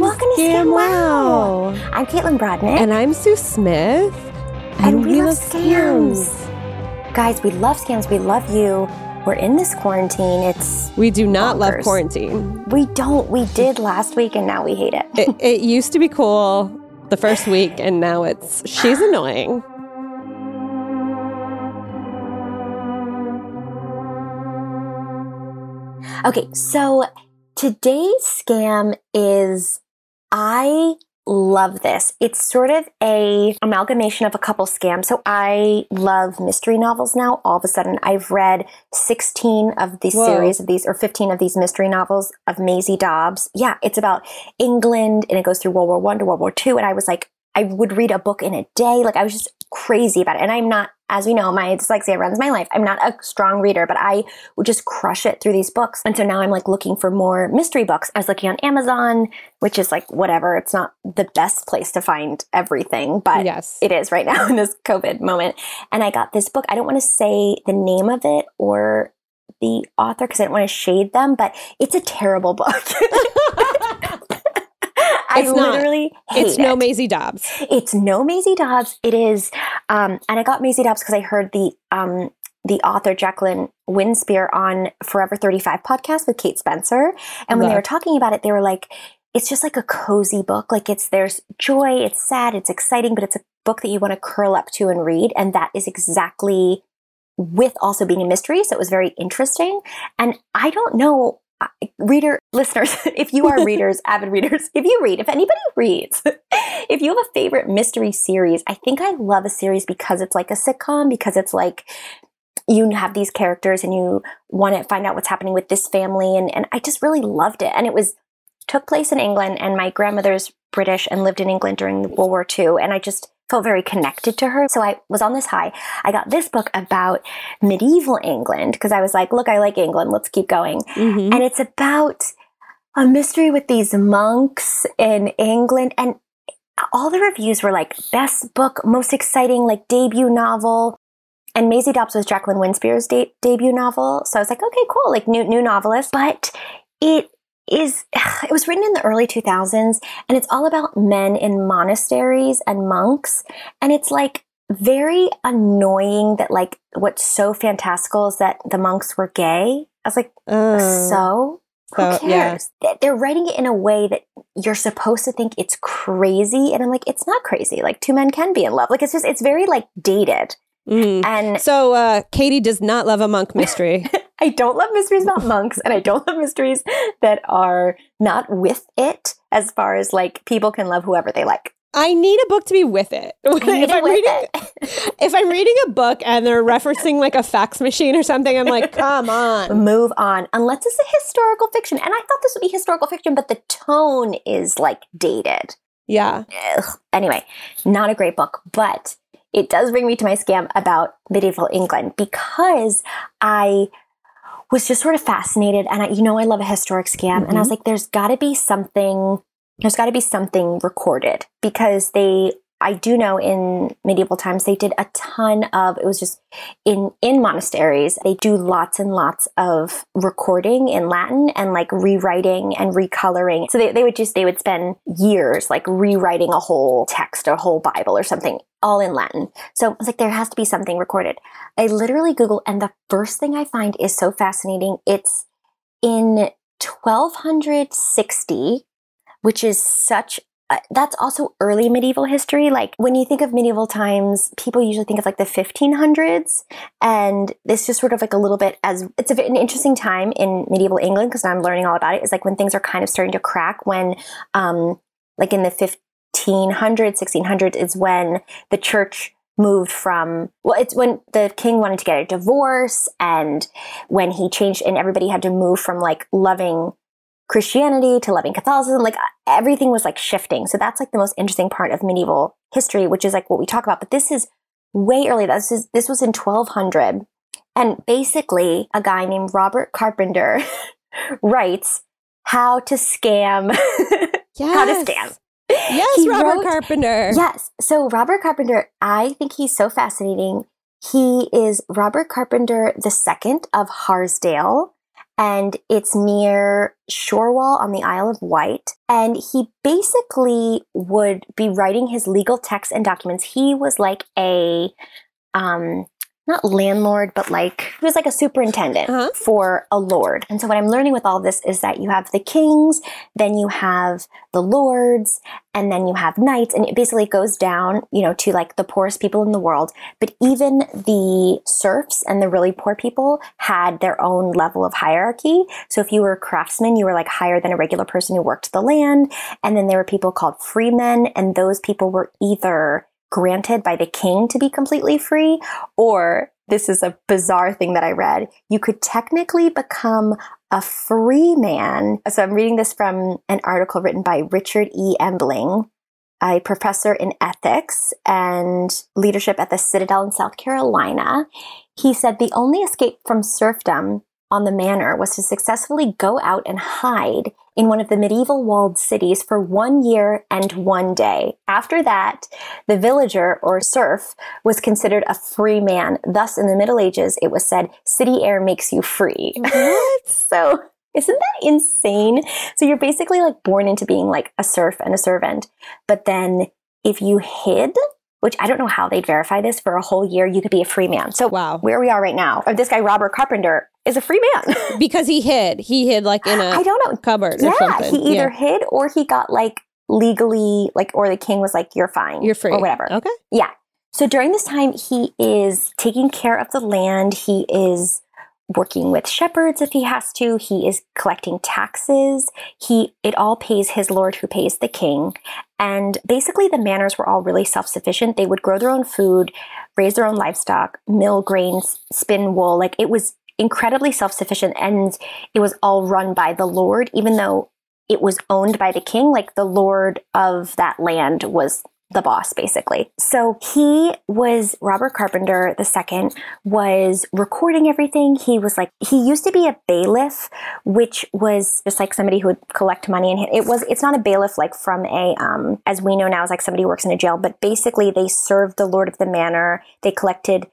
Welcome, Welcome to Scam Scam Wow. I'm Caitlin Brodnick. And I'm Sue Smith. And we love scams. Guys, we love scams. We love you. We're in this quarantine. It's We do not love quarantine. we don't. We did last week and now we hate it. It, it used to be cool the first week, and now it's she's annoying. Okay, so today's scam is I love this. It's sort of a amalgamation of a couple scams. So I love mystery novels now. All of a sudden I've read 16 of these Whoa. series of these or 15 of these mystery novels of Maisie Dobbs. Yeah, it's about England and it goes through World War 1 to World War 2 and I was like I would read a book in a day. Like I was just crazy about it. And I'm not, as we know, my dyslexia runs my life. I'm not a strong reader, but I would just crush it through these books. And so now I'm like looking for more mystery books. I was looking on Amazon, which is like whatever. It's not the best place to find everything, but yes. it is right now in this COVID moment. And I got this book. I don't want to say the name of it or the author because I don't want to shade them, but it's a terrible book. I It's literally hate it's no it. Maisie Dobbs. It's no Maisie Dobbs. It is, um, and I got Maisie Dobbs because I heard the um, the author Jacqueline Winspear on Forever Thirty Five podcast with Kate Spencer, and when they were talking about it, they were like, "It's just like a cozy book. Like it's there's joy, it's sad, it's exciting, but it's a book that you want to curl up to and read." And that is exactly with also being a mystery. So it was very interesting. And I don't know, reader listeners, if you are readers, avid readers, if you read, if anybody reads, if you have a favorite mystery series, I think I love a series because it's like a sitcom, because it's like you have these characters and you want to find out what's happening with this family. And, and I just really loved it. And it was took place in England, and my grandmother's British and lived in England during World War II. And I just felt very connected to her. So I was on this high. I got this book about medieval England because I was like, look, I like England. Let's keep going. Mhm. And it's about a mystery with these monks in England. And all the reviews were like best book, most exciting, like debut novel. And Maisie Dobbs was Jacqueline Winspear's de- debut novel. So I was like, okay, cool, like new, new novelist. But it is, it was written in the early 2000s and it's all about men in monasteries and monks. And it's like very annoying that like what's so fantastical is that the monks were gay. I was like, Uh, so who so, yeah. cares? They- They're writing it in a way that you're supposed to think it's crazy. And I'm like, it's not crazy. Like two men can be in love. Like it's just, it's very like dated. mhm. And So uh, Katie does not love a monk mystery. I don't love mysteries about monks and I don't love mysteries that are not with it as far as like people can love whoever they like. I need a book to be with it. If I'm reading, it. if I'm reading a book and they're referencing like a fax machine or something, I'm like, come on. Move on. Unless it's a historical fiction. And I thought this would be historical fiction, but the tone is like dated. Yeah. Ugh. Anyway, not a great book, but it does bring me to my scam about medieval England because I was just sort of fascinated and I, you know I love a historic scam and I was mm-hmm. like there's got to be something there's got to be something recorded because they I do know in medieval times they did a ton of it was just in in monasteries they do lots and lots of recording in Latin and like rewriting and recoloring. So they, they would just they would spend years like rewriting a whole text a whole Bible or something all in Latin. So I was like there has to be something recorded. I literally Google and the first thing I find is so fascinating it's in 1260 which is such that's also early medieval history. Like when you think of medieval times, people usually think of like the 1500s. And this just sort of like a little bit as it's a, an interesting time in medieval England because I'm learning all about it. Is like when things are kind of starting to crack when, um, like in the 1500s, 1600s is when the church moved from well it's when the king wanted to get a divorce and when he changed and everybody had to move from like loving Christianity to loving Catholicism, like everything was like shifting. So that's like the most interesting part of medieval history, which is like what we talk about. But this is way early. This is this was in 1200, and basically a guy named Robert Carpenter writes how to scam, how to scam. Yes, He Robert wrote- Carpenter. Yes. So Robert Carpenter, I think he's so fascinating. He is Robert Carpenter the second of Hareslade, and it's near Shorwell on the Isle of Wight. And he basically would be writing his legal texts and documents. He was like a um not landlord, but like he was like a superintendent Uh-huh. for a lord. And so what I'm learning with all this is that you have the kings, then you have the lords, and then you have knights, and it basically goes down, you know, to like the poorest people in the world. But even the serfs and the really poor people had their own level of hierarchy. So if you were a craftsman, you were like higher than a regular person who worked the land. And then there were people called freemen, and those people were either granted by the king to be completely free, or this is a bizarre thing that I read. You could technically become a free man. So I'm reading this from an article written by Richard E. Embling, a professor in ethics and leadership at the Citadel in South Carolina. He said the only escape from serfdom on the manor was to successfully go out and hide in one of the medieval walled cities for one year and one day. After that, the villager or serf was considered a free man. Thus, in the Middle Ages, it was said, city air makes you free. What? so, isn't that insane? So, you're basically like born into being like a serf and a servant. But then, if you hid, which I don't know how they'd verify this for a whole year, you could be a free man. So, Wow. where we are right now, or this guy, Robert Carpenter, is a free man. Because he hid. He hid like in a I don't know. cupboard or Yeah, something. he either Yeah. hid or he got like legally, like, or the king was like, you're fine. You're free. Or whatever. Okay. Yeah. So during this time, he is taking care of the land. He is working with shepherds if he has to. He is collecting taxes. He it all pays his lord who pays the king. And basically the manors were all really self-sufficient. They would grow their own food, raise their own livestock, mill grains, spin wool. Like it was incredibly self-sufficient and it was all run by the lord even though it was owned by the king like the lord of that land was the boss basically. So he was Robert Carpenter II was recording everything. He was like he used to be a bailiff, which was just like somebody who would collect money and it was it's not a bailiff like from a um as we know now is like somebody works in a jail, but basically they served the lord of the manor. They collected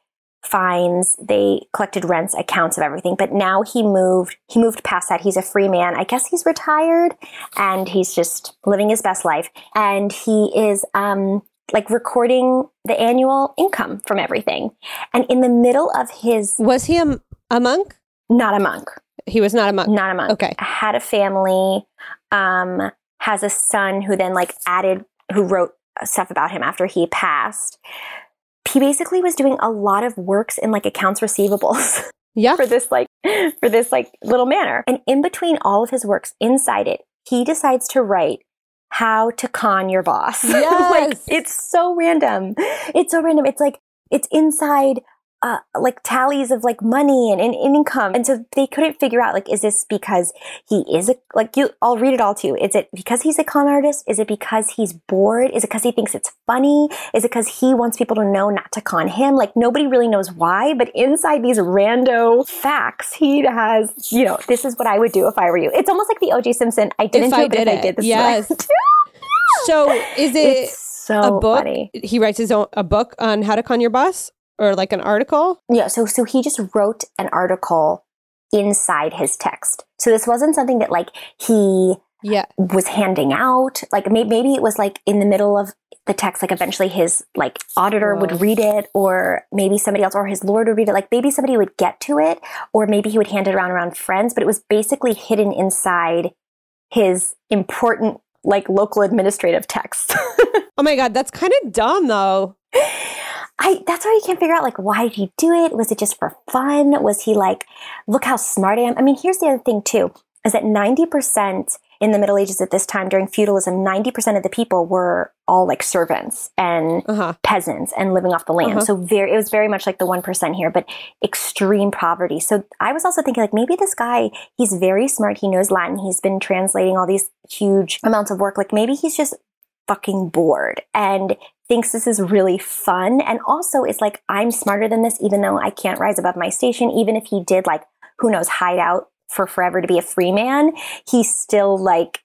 fines. They collected rents accounts of everything. But now he moved he moved past that. He's a free man. I guess he's retired and he's just living his best life. And he is um like recording the annual income from everything. And in the middle of his Was he a, a monk? not a monk. He was not a monk. not a monk. Okay. had a family um has a son who then like added who wrote stuff about him after he passed he basically was doing a lot of works in like accounts receivables Yeah. for this like for this like little manor. And in between all of his works inside it, he decides to write how to con your boss. Yes. like it's so random. It's so random. It's like it's inside uh, like tallies of like money and, and income. And so they couldn't figure out like, is this because he is a, like you, I'll read it all to you. Is it because he's a con artist? Is it because he's bored? Is it because he thinks it's funny? Is it because he wants people to know not to con him? Like nobody really knows why, but inside these rando facts, he has, you know, this is what I would do if I were you. It's almost like the OJ Simpson. I didn't If do I it, did if I did this. Yes. Is what I would do. So is it It's so a book? funny. He writes his own a book on how to con your boss, or like an article. Yeah, so so he just wrote an article inside his text. So this wasn't something that like he Yeah. was handing out. Like maybe, maybe it was like in the middle of the text, like eventually his like auditor would read it, or maybe somebody else, or his lord would read it. Like maybe somebody would get to it, or maybe he would hand it around around friends. But it was basically hidden inside his important like local administrative text. Oh my god, that's kind of dumb though. I that's why you can't figure out like why did he do it? Was it just for fun? Was he like, look how smart I am? I mean, here's the other thing too, is that 90% in the Middle Ages at this time during feudalism, 90% of the people were all like servants and Uh huh. peasants and living off the land. Uh-huh. So very it was very much like the 1% here, but extreme poverty. So I was also thinking like maybe this guy, he's very smart, he knows Latin, he's been translating all these huge amounts of work. Like maybe he's just fucking bored and thinks this is really fun. And also is like I'm smarter than this even though I can't rise above my station. Even if he did like who knows hide out for forever to be a free man he's still like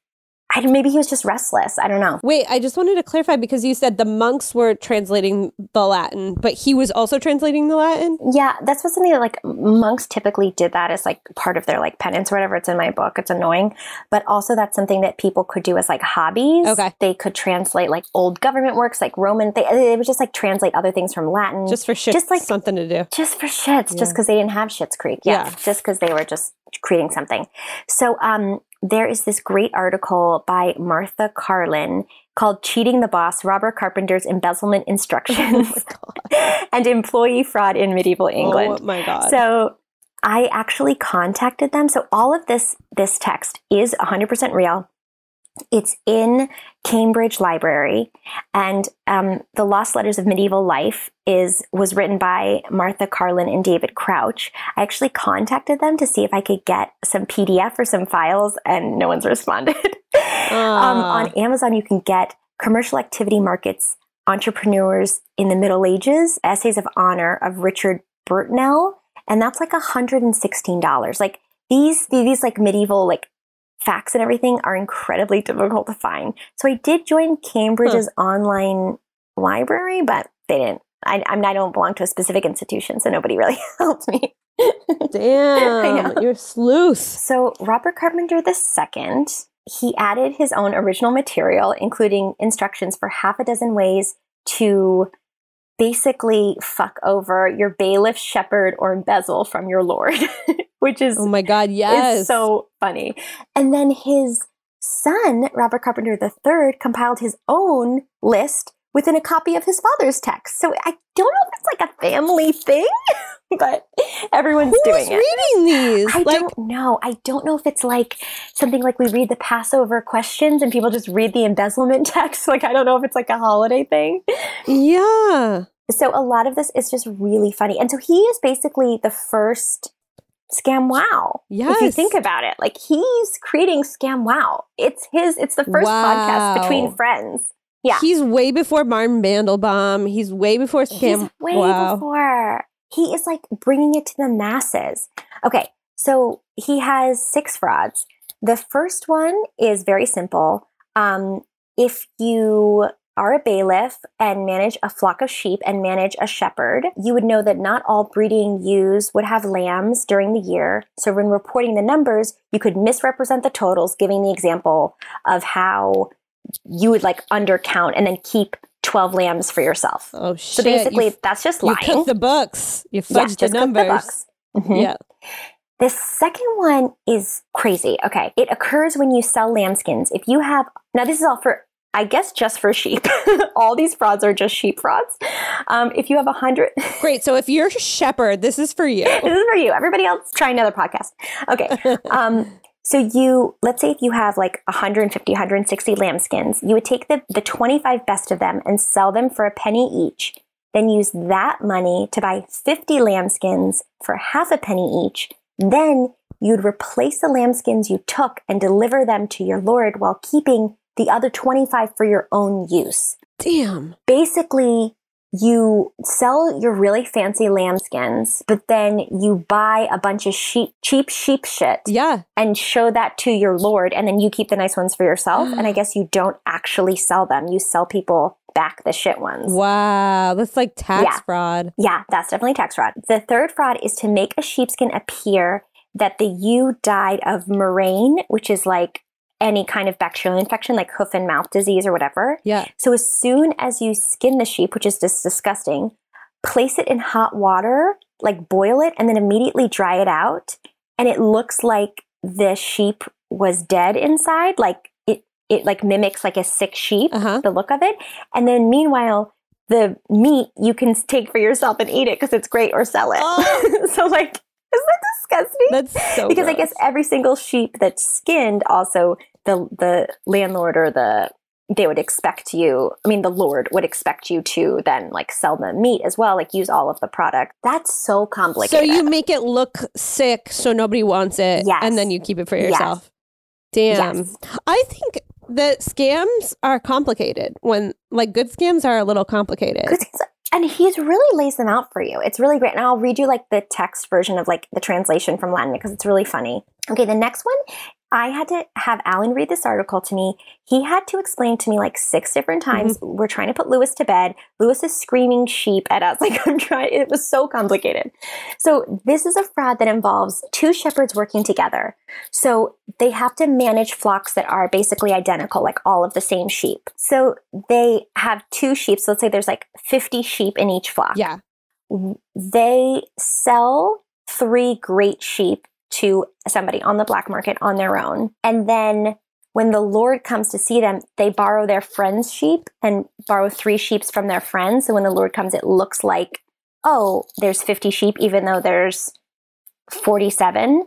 I maybe he was just restless I don't know Wait, I just wanted to clarify because you said the monks were translating the Latin, but he was also translating the Latin. yeah that's what something that like monks typically did that as like part of their like penance or whatever it's in my book it's annoying but also that's something that people could do as like hobbies Okay. they could translate like old government works like Roman they, they would just like translate other things from Latin Just for shit, Just like- something to do. just for shits, just because they didn't have Schitt's Creek. Yeah, Yeah. just because they were just creating something. So um, there is this great article by Martha Carlin called "Cheating the Boss: Robert Carpenter's Embezzlement oh Instructions and Employee Fraud in Medieval oh England." Oh my god. So I actually contacted them. So all of this this text is 100% real. It's in Cambridge Library, and um, the Lost Letters of Medieval Life is was written by Martha Carlin and David Crouch. I actually contacted them to see if I could get some PDF or some files, and no one's responded. um, Ah. on Amazon, you can get commercial activity markets, entrepreneurs in the Middle Ages, essays of honor of Richard Britnell, and that's like $116. Like these, these like medieval like facts and everything are incredibly difficult to find. So I did join Cambridge's hmm. online library, but they didn't. I, I'm, I don't belong to a specific institution, so nobody really helped me. Damn, you're a sleuth. So Robert Carpenter II, he added his own original material, including instructions for half a dozen ways to basically fuck over your bailiff, shepherd, or embezzle from your lord, which is, Oh my god, yes. so funny. And then his son, Robert Carpenter III, compiled his own list within a copy of his father's text. So I don't know if it's like a family thing, but everyone's Who doing it. reading these? I like, don't know. I don't know if it's like something like we read the Passover questions and people just read the embezzlement text. Like, I don't know if it's like a holiday thing. yeah. So, a lot of this is just really funny. And so, he is basically the first Scam Wow. Yes. If you think about it, like he's creating Scam Wow. It's his, it's the first podcast between friends. Yeah. He's way before Martin Mandelbaum. He's way before Scam. He's way wow. before. He is like bringing it to the masses. Okay, so he has six frauds. The first one is very simple. Um, if you are a bailiff and manage a flock of sheep and manage a shepherd, you would know that not all breeding ewes would have lambs during the year. So when reporting the numbers, you could misrepresent the totals, giving the example of how you would like undercount and then keep 12 lambs for yourself. Oh shit! So basically, that's just lying. you cook the books. You Yeah, fudge the just cook numbers. books. Mhm. Yeah. The second one is crazy. Okay. It occurs when you sell lambskins. If you have, now this is all for, I guess, just for sheep. all these frauds are just sheep frauds. Um, if you have a hundred, Great. So if you're a shepherd, this is for you. this is for you. Everybody else, try another podcast. Okay. Um, so you, let's say if you have like 150, 160 lambskins, you would take the, the 25 best of them and sell them for a penny each. Then use that money to buy 50 lambskins for half a penny each. Then you'd replace the lambskins you took and deliver them to your Lord while keeping the other 25 for your own use Damn. basically you sell your really fancy lambskins, but then you buy a bunch of sheep, cheap sheep shit Yeah. and show that to your lord, and then you keep the nice ones for yourself. and I guess you don't actually sell them; you sell people back the shit ones. Wow. That's like tax Yeah. fraud. Yeah, that's definitely tax fraud. The third fraud is to make a sheepskin appear that the ewe died of murrain, which is like any kind of bacterial infection, like hoof and mouth disease or whatever. Yeah. So as soon as you skin the sheep, which is just disgusting, place it in hot water, like boil it, and then immediately dry it out. And it looks like the sheep was dead inside. Like it, it like mimics like a sick sheep, Uh huh. the look of it. And then meanwhile, the meat you can take for yourself and eat it because it's great or sell it. Oh. so like, isn't that disgusting? That's so. because I guess every single sheep that's skinned also the the landlord or the they would expect you I mean the lord would expect you to then like sell the meat as well like use all of the product that's so complicated So you make it look sick so nobody wants it, Yes. and then you keep it for Yes. yourself. Damn. Yes. I think that scams are complicated when like good scams are a little complicated. And he's really lays them out for you. It's really great. And I'll read you like the text version of like the translation from Latin because it's really funny okay the next one I had to have Alan read this article to me. He had to explain to me like six different mm-hmm. times. We're trying to put Lewis to bed. Lewis is screaming sheep at us. Like I'm trying, it was so complicated. So this is a fraud that involves two shepherds working together. So they have to manage flocks that are basically identical, like all of the same sheep. So they have two sheep. So let's say there's like 50 sheep in each flock yeah. they sell three great sheep to somebody on the black market on their own. And then when the Lord comes to see them, they borrow their friend's sheep and borrow three sheep from their friends. So when the Lord comes, it looks like, oh, there's 50 sheep, even though there's 47.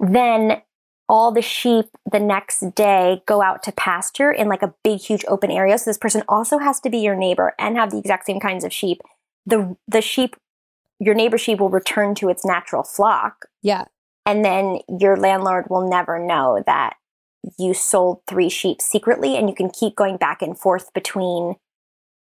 Then all the sheep the next day go out to pasture in like a big, huge open area. So this person also has to be your neighbor and have the exact same kinds of sheep. The the sheep, your neighbor sheep will return to its natural flock, Yeah. And then your landlord will never know that you sold three sheep secretly, and you can keep going back and forth between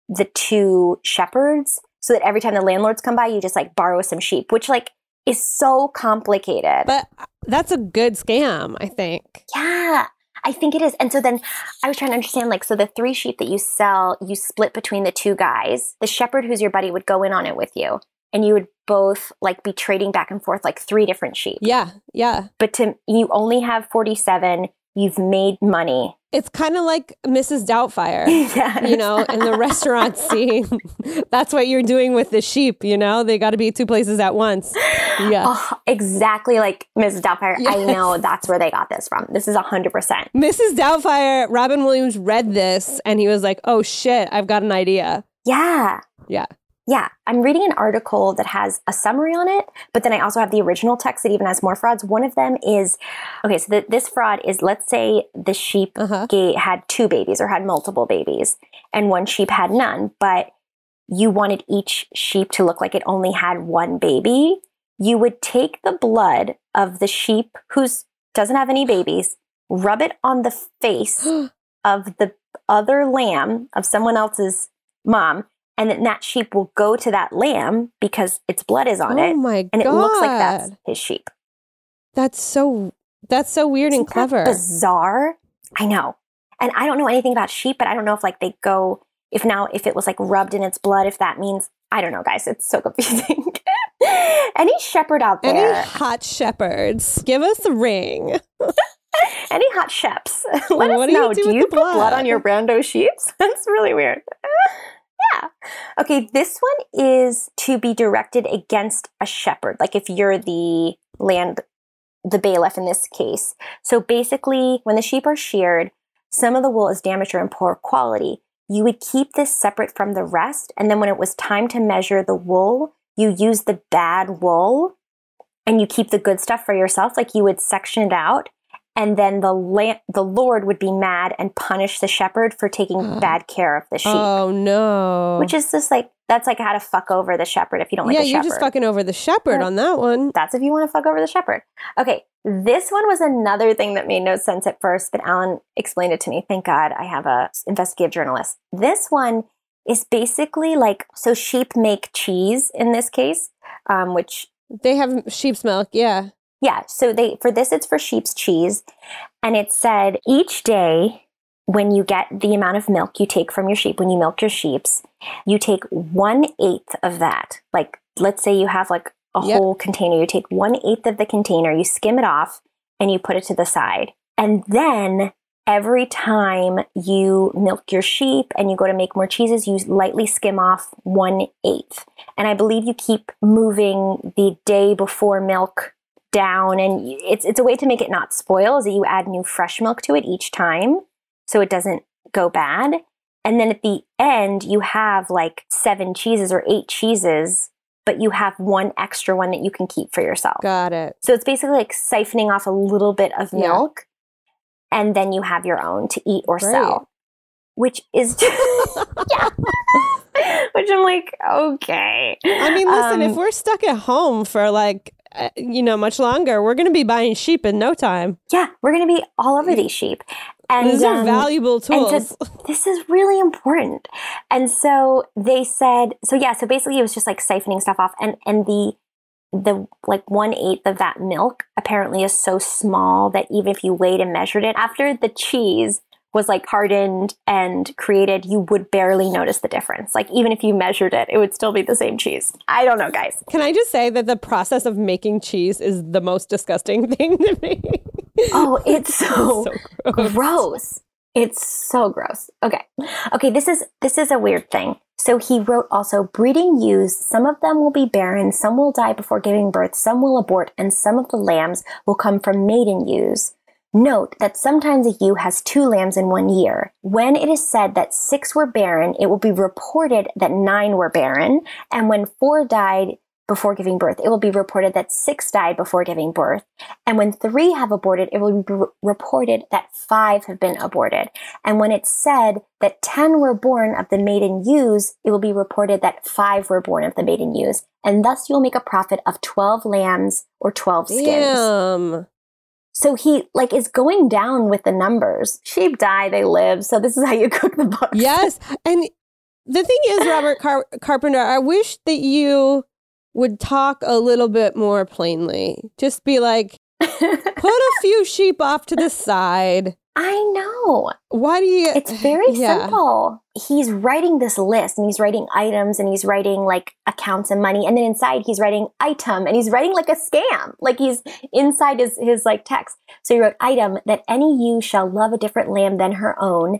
the two shepherds, so that every time the landlords come by, you just like borrow some sheep, which like is so complicated. But uh, that's a good scam, I think. Yeah, I think it is. And so then I was trying to understand like, so the three sheep that you sell, you split between the two guys. The shepherd who's your buddy would go in on it with you, and you would both like be trading back and forth like three different sheep. Yeah. Yeah. But to you only have 47, you've made money. It's kind of like Mrs. Doubtfire. yeah. you know, in the restaurant scene. That's what you're doing with the sheep, you know? They got to be two places at once. Yeah. Oh, exactly like Mrs. Doubtfire. I know that's where they got this from. This is 100%. Mrs. Doubtfire, Robin Williams read this and he was like, oh shit, I've got an idea. Yeah. Yeah. Yeah, I'm reading an article that has a summary on it, but then I also have the original text that even has more frauds. One of them is okay, so the, this fraud is let's say the sheep Uh huh. ga- had two babies or had multiple babies, and one sheep had none, but you wanted each sheep to look like it only had one baby. You would take the blood of the sheep who's doesn't have any babies, rub it on the face of the other lamb of someone else's mom, and then that sheep will go to that lamb because its blood is on oh it, my and god. it looks like that's his sheep. That's so that's so weird and Isn't that clever. bizarre. I know. And I don't know anything about sheep, but I don't know if like they go if now if it was like rubbed in its blood, if that means I don't know, guys. It's so confusing. Any shepherd out there? Any hot shepherds, give us a ring. any hot sheps, let What us do you do you the put blood blood? on your Brando sheeps? That's really weird. Yeah. Okay, this one is to be directed against a shepherd. Like if you're the land, the bailiff in this case. So basically, when the sheep are sheared, some of the wool is damaged or in poor quality. You would keep this separate from the rest, and then when it was time to measure the wool, you use the bad wool and you keep the good stuff for yourself. Like you would section it out, and then the la- the Lord would be mad and punish the shepherd for taking bad care of the sheep. Oh no. Which is just like that's like how to fuck over the shepherd if you don't like yeah, you're just fucking over the shepherd on that one. That's if you want to fuck over the shepherd. Okay, this one was another thing that made no sense at first, but Alan explained it to me. Thank God I have a investigative journalist. This one is basically like so sheep make cheese in this case, um, which They have sheep's milk, yeah. Yeah. So they for this it's for sheep's cheese, and it said each day when you get the amount of milk you take from your sheep when you milk your sheeps, you take one eighth of that. Like let's say you have like a Yep. whole container, you take one eighth of the container, you skim it off, and you put it to the side, and then. Every time you milk your sheep and you go to make more cheeses, you lightly skim off one eighth. And I believe you keep moving the day before milk down and it's it's a way to make it not spoil is that you add new fresh milk to it each time so it doesn't go bad and then at the end you have like seven cheeses or eight cheeses but you have one extra one that you can keep for yourself Got it. so it's basically like siphoning off a little bit of Yeah. milk and then you have your own to eat or Great. sell which is yeah which i'm like okay I mean, listen, if Um, we're stuck at home for like, uh, you know, much longer, we're going to be buying sheep in no time. yeah we're gonna be all over these sheep and These are um, valuable tools. to- this is really important. And so they said, so yeah, so basically it was just like siphoning stuff off and, and the, the like one eighth of that milk apparently is so small that even if you weighed and measured it after the cheese was like hardened and created, you would barely notice the difference. Like even if you measured it, it would still be the same cheese. I don't know, guys. Can I just say that the process of making cheese is the most disgusting thing to me? Oh, it's so, so gross. gross. It's so gross. Okay. Okay, this is this is a weird thing. So he wrote also breeding ewes, some of them will be barren, some will die before giving birth, some will abort, and some of the lambs will come from maiden ewes. Note that sometimes a ewe has two lambs in one year. When it is said that six were barren, it will be reported that nine were barren, and when four died before giving birth, it will be reported that six died before giving birth. And when three have aborted, it will be re- reported that five have been aborted. And when it's said that 10 were born of the maiden ewes, it will be reported that five were born of the maiden ewes. And thus you'll make a profit of 12 lambs or 12 skins. Damn. So he like is going down with the numbers. Sheep die, they live. So this is how you cook the book. Yes. And the thing is, Robert Car- Carpenter, I wish that you would talk a little bit more plainly. Just be like, put a few sheep off to the side. I know. Why do you? It's very Yeah. simple. He's writing this list and he's writing items and he's writing like accounts and money. And then inside he's writing item and he's writing like a scam. Like he's inside his, his like text. So he wrote item that any ewe shall love a different lamb than her own.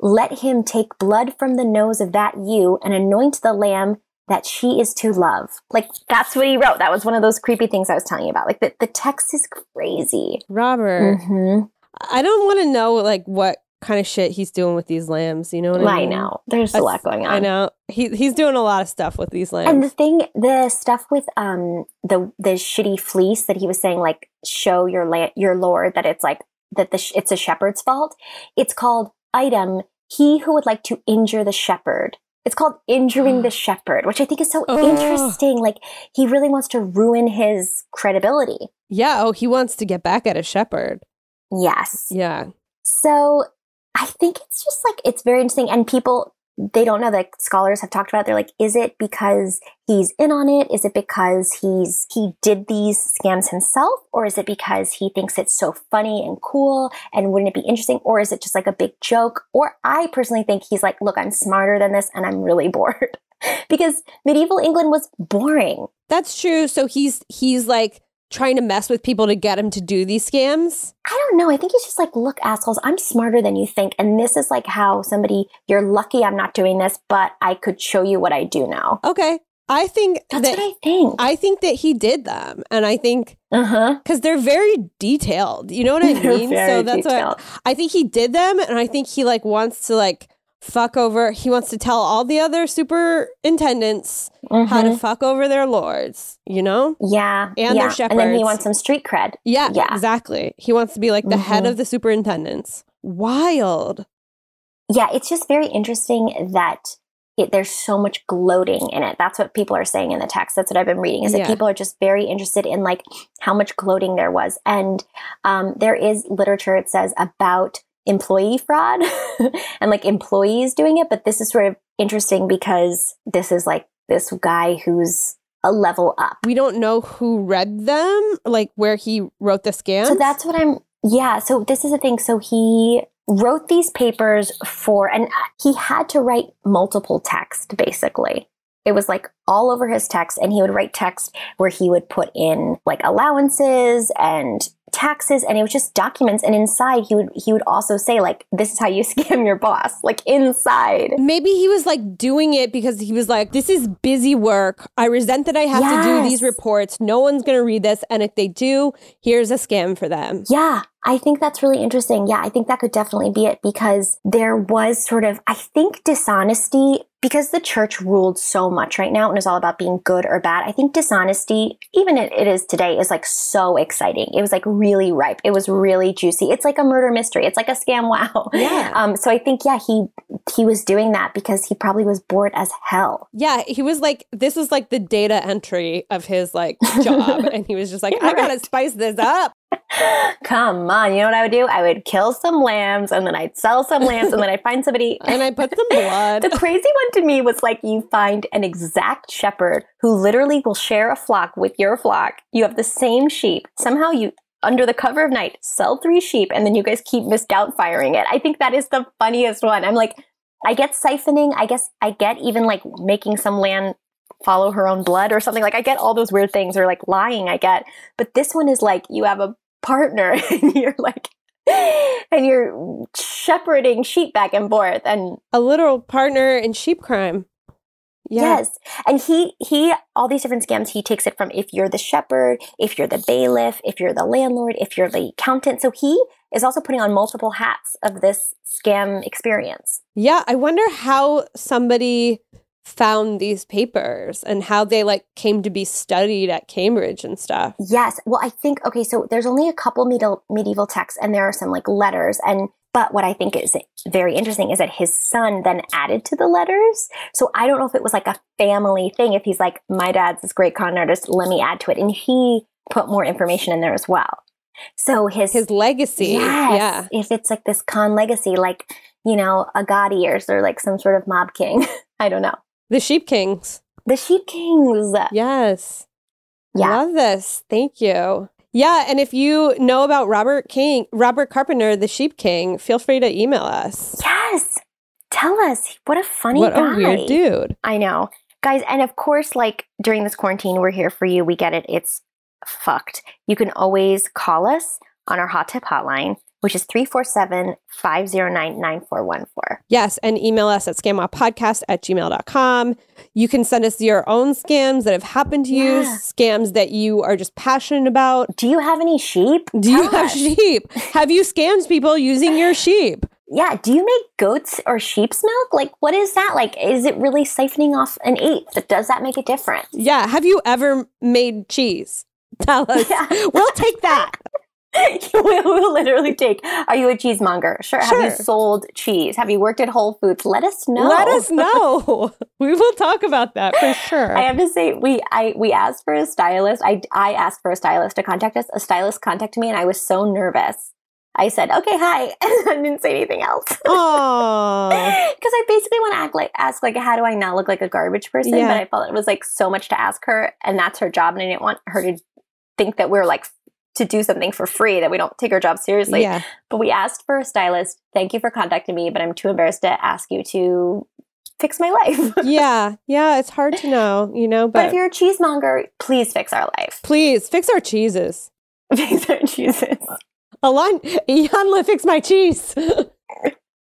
Let him take blood from the nose of that ewe and anoint the lamb that she is to love. Like that's what he wrote. That was one of those creepy things I was telling you about. Like the, the text is crazy. Robert, Mhm. I don't want to know like what kind of shit he's doing with these lambs. You know what I mean? I know. There's a lot going on. I know. He he's doing a lot of stuff with these lambs. And the thing, the stuff with um the the shitty fleece that he was saying, like show your la- your lord that it's like that the sh- it's a shepherd's fault. It's called item. He who would like to injure the shepherd. It's called injuring the shepherd, which I think is so Oh. interesting. Like he really wants to ruin his credibility. yeah. Oh, he wants to get back at a shepherd. Yes. Yeah. So I think it's just like it's very interesting and people they don't know that scholars have talked about it. they're like is it because he's in on it is it because he's he did these scams himself or is it because he thinks it's so funny and cool and wouldn't it be interesting or is it just like a big joke or i personally think he's like look i'm smarter than this and i'm really bored because medieval england was boring That's true. So he's he's like trying to mess with people to get him to do these scams. I don't know. I think he's just like, look, assholes, I'm smarter than you think. And this is like how somebody, you're lucky I'm not doing this, but I could show you what I do now. Okay. I think That's that what I think. I think that he did them. And I think uh huh. because they're very detailed. You know what I mean? so that's detailed. what I think he did them, and I think he like wants to like fuck over. He wants to tell all the other superintendents how to fuck over their lords. You know? Yeah. And yeah. their And then he wants some street cred. Yeah, Yeah. exactly. He wants to be like the head Mhm. of the superintendents. Wild. Yeah. It's just very interesting that it, there's so much gloating in it. That's what people are saying in the text. That's what I've been reading is that Yeah. people are just very interested in like how much gloating there was. And um, there is literature, it says, about employee fraud and like employees doing it. But this is sort of interesting because this is like this guy who's a level up. We don't know who read them, like where he wrote the scams. So that's what I'm. Yeah. So this is the thing. So he wrote these papers for, and uh, he had to write multiple text basically. It was like all over his text, and he would write text where he would put in like allowances and taxes, and it was just documents. And inside, he would he would also say like, "This is how you scam your boss." Like inside. Maybe he was like doing it because he was like, this is busy work. I resent that I have to do these reports. No one's going to read this. And if they do, here's a scam for them. Yeah, I think that's really interesting. Yeah, I think that could definitely be it because there was sort of, I think, dishonesty because the church ruled so much right now and is all about being good or bad. I think dishonesty, even it, it is today, is like so exciting. It was like really ripe. It was really juicy. It's like a murder mystery. It's like a scam. Wow. Yeah. Um. So I think yeah, he he was doing that because he probably was bored as hell. Yeah, he was like, this is like the data entry of his like job. and he was just like, I got to spice this up. Come on, you know what I would do? I would kill some lambs and then I'd sell some lambs and then I'd find somebody And I put some blood. The crazy one to me was like you find an exact shepherd who literally will share a flock with your flock. You have the same sheep. Somehow you, under the cover of night, sell three sheep and then you guys keep misdoubt firing it. I think that is the funniest one. I'm like, I get siphoning. I guess I get even like making some land follow her own blood or something. Like I get all those weird things or like lying. I get, but this one is like you have a partner and you're like, and you're shepherding sheep back and forth and a literal partner in sheep crime. Yeah. Yes. And he he all these different scams he takes it from if you're the shepherd, if you're the bailiff, if you're the landlord, if you're the accountant. So he is also putting on multiple hats of this scam experience. Yeah, I wonder how somebody found these papers and how they like came to be studied at Cambridge and stuff. Yes. Well, I think okay, so there's only a couple medieval medieval texts and there are some like letters and but what I think is very interesting is that his son then added to the letters. So I don't know if it was like a family thing if he's like my dad's this great con artist, let me add to it and he put more information in there as well. So his His legacy. Yes. Yeah. If it's like this con legacy, like, you know, a Gotti or, or like some sort of mob king. I don't know. The Sheep Kings. The Sheep Kings. Yes. Yeah. Love this. Thank you. Yeah, and if you know about Robert King, Robert Carpenter, the Sheep King, feel free to email us. Yes. Tell us. What a funny what guy. a weird dude. I know. Guys, and of course, like during this quarantine, we're here for you. We get it. It's fucked. You can always call us on our hot tip hotline, which is 347 509 9414. Yes, and email us at scamwapodcast at gmail.com. You can send us your own scams that have happened to you, scams that you are just passionate about. Do you have any sheep? Do you Tell have sheep? Have you scammed people using your sheep? Yeah, do you make goats or sheep's milk? Like, what is that? Like, is it really siphoning off an eighth? Does that make a difference? Yeah. Have you ever made cheese? Tell us. Yeah. We'll take that. we will literally take. Are you a cheesemonger? Sure. Have you sold cheese? Have you worked at Whole Foods? Let us know. Let us know. We will talk about that for sure. I have to say, we I we asked for a stylist. I I asked for a stylist to contact us. A stylist contacted me, and I was so nervous. I said, okay, hi. And I didn't say anything else. Because I basically want to act like, ask, like, how do I not look like a garbage person? Yeah. But I felt it was like so much to ask her, and that's her job. And I didn't want her to think that we're like to do something for free, that we don't take our job seriously. yeah. But we asked for a stylist. Thank you for contacting me, but I'm too embarrassed to ask you to fix my life. Yeah. Yeah. It's hard to know, you know, but but, if you're a cheesemonger, please fix our life. please fix our cheeses. Fix our cheeses. Alon, Yanla, fix my cheese.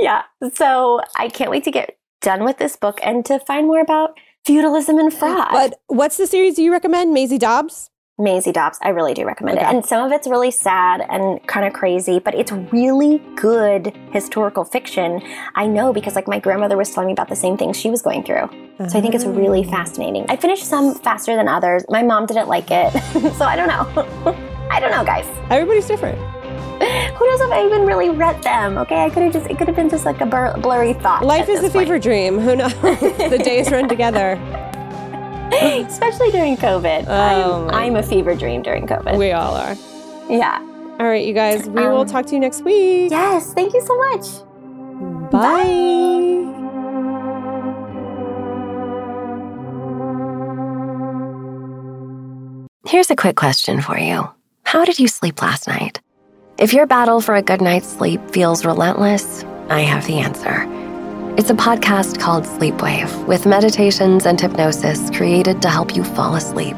yeah. So I can't wait to get done with this book and to find more about feudalism and fraud. but what's the series you recommend? Maisie Dobbs? Maisie Dobbs, I really do recommend Okay. it. And some of it's really sad and kind of crazy, but it's really good historical fiction. I know because like my grandmother was telling me about the same things she was going through. So I think it's really Oh. fascinating. I finished some faster than others. My mom didn't like it. so I don't know. I don't know, guys. Everybody's different. Who knows if I even really read them? Okay, I could have just, it could have been just like a blur, blurry thought. Life is a fever dream. Who knows? the days run together. Especially during COVID. Oh, I'm, I'm a fever dream during COVID. We all are. yeah. All right, you guys. We will Um, talk to you next week. Yes, thank you so much. Bye. Here's a quick question for you How did you sleep last night? If your battle for a good night's sleep feels relentless, I have the answer. It's a podcast called Sleepwave with meditations and hypnosis created to help you fall asleep.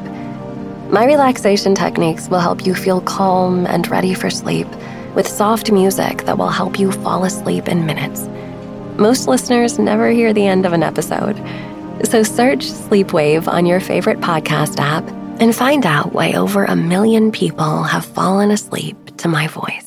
My relaxation techniques will help you feel calm and ready for sleep with soft music that will help you fall asleep in minutes. Most listeners never hear the end of an episode. So search Sleepwave on your favorite podcast app and find out why over a million people have fallen asleep to my voice.